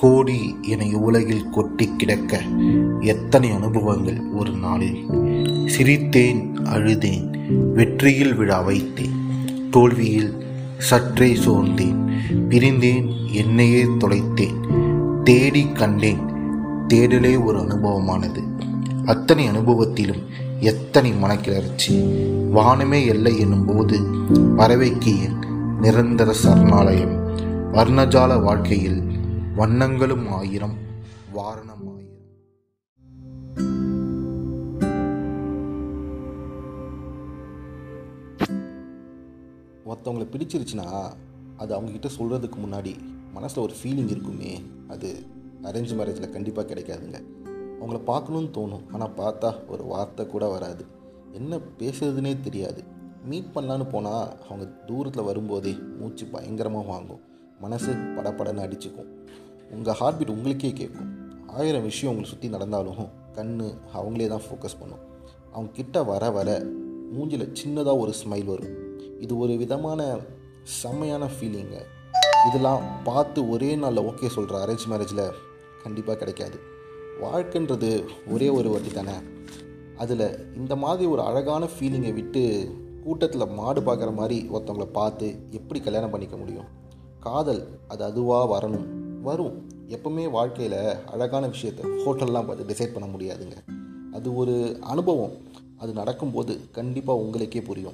கோடி என உலகில் கொட்டி கிடக்க எத்தனை அனுபவங்கள் ஒரு நாளில்? சிரித்தேன் அழுதேன் வெற்றியில் விழா வைத்தேன் தோல்வியில் சற்றே சோர்ந்தேன் பிரிந்தேன் என்னையே தொலைத்தேன் தேடி கண்டேன் தேடலே ஒரு அனுபவமானது. அத்தனை அனுபவத்திலும் எத்தனை மனக்கிளர்ச்சி? வானமே எல்லை என்னும்போது பறவைக்கு நிரந்தர சரணாலயம். வர்ணஜால வாழ்க்கையில் வண்ணங்களும் ஆயிரம் வாரணம் ஆயிரம். ஒருத்தவங்களை பிடிச்சிருச்சுன்னா அது அவங்கக்கிட்ட சொல்கிறதுக்கு முன்னாடி மனசில் ஒரு ஃபீலிங் இருக்குமே அது அரேஞ்ச் மேரேஜில் கண்டிப்பாக கிடைக்காதுங்க. அவங்கள பார்க்கணுன்னு தோணும் ஆனால் பார்த்தா ஒரு வார்த்தை கூட வராது. என்ன பேசுறதுனே தெரியாது. மீட் பண்ணலான்னு போனால் அவங்க தூரத்தில் வரும்போதே மூச்சு பயங்கரமாக வாங்கும். மனசு படபடன்னு அடிச்சுக்கும். உங்கள் ஹார்ட் பீட் உங்களுக்கே கேட்கும். ஆயிரம் விஷயம் உங்களை சுற்றி நடந்தாலும் கண் அவங்களே தான் ஃபோக்கஸ் பண்ணும். அவங்க கிட்ட வர வர மூஞ்சில் சின்னதாக ஒரு ஸ்மைல் வரும். இது ஒரு விதமான செம்மையான ஃபீலிங்கு இதெல்லாம் பார்த்து ஒரே நாளில் ஓகே சொல்கிற அரேஞ்ச் மேரேஜில் கண்டிப்பாக கிடைக்காது. வாழ்க்கைன்றது ஒரே ஒரு வாட்டி தானே. அதில் இந்த மாதிரி ஒரு அழகான ஃபீலிங்கை விட்டு கூட்டத்தில் மாடு பார்க்குற மாதிரி ஒருத்தவங்கள பார்த்து எப்படி கல்யாணம் பண்ணிக்க முடியும்? காதல் அது அதுவாக வரணும். வரும். எப்பவுமே வாழ்க்கையில் அழகான விஷயத்த ஹோட்டல்லாம் பார்த்து டிசைட் பண்ண முடியாதுங்க. அது ஒரு அனுபவம். அது நடக்கும்போது கண்டிப்பாக உங்களுக்கே புரியும்.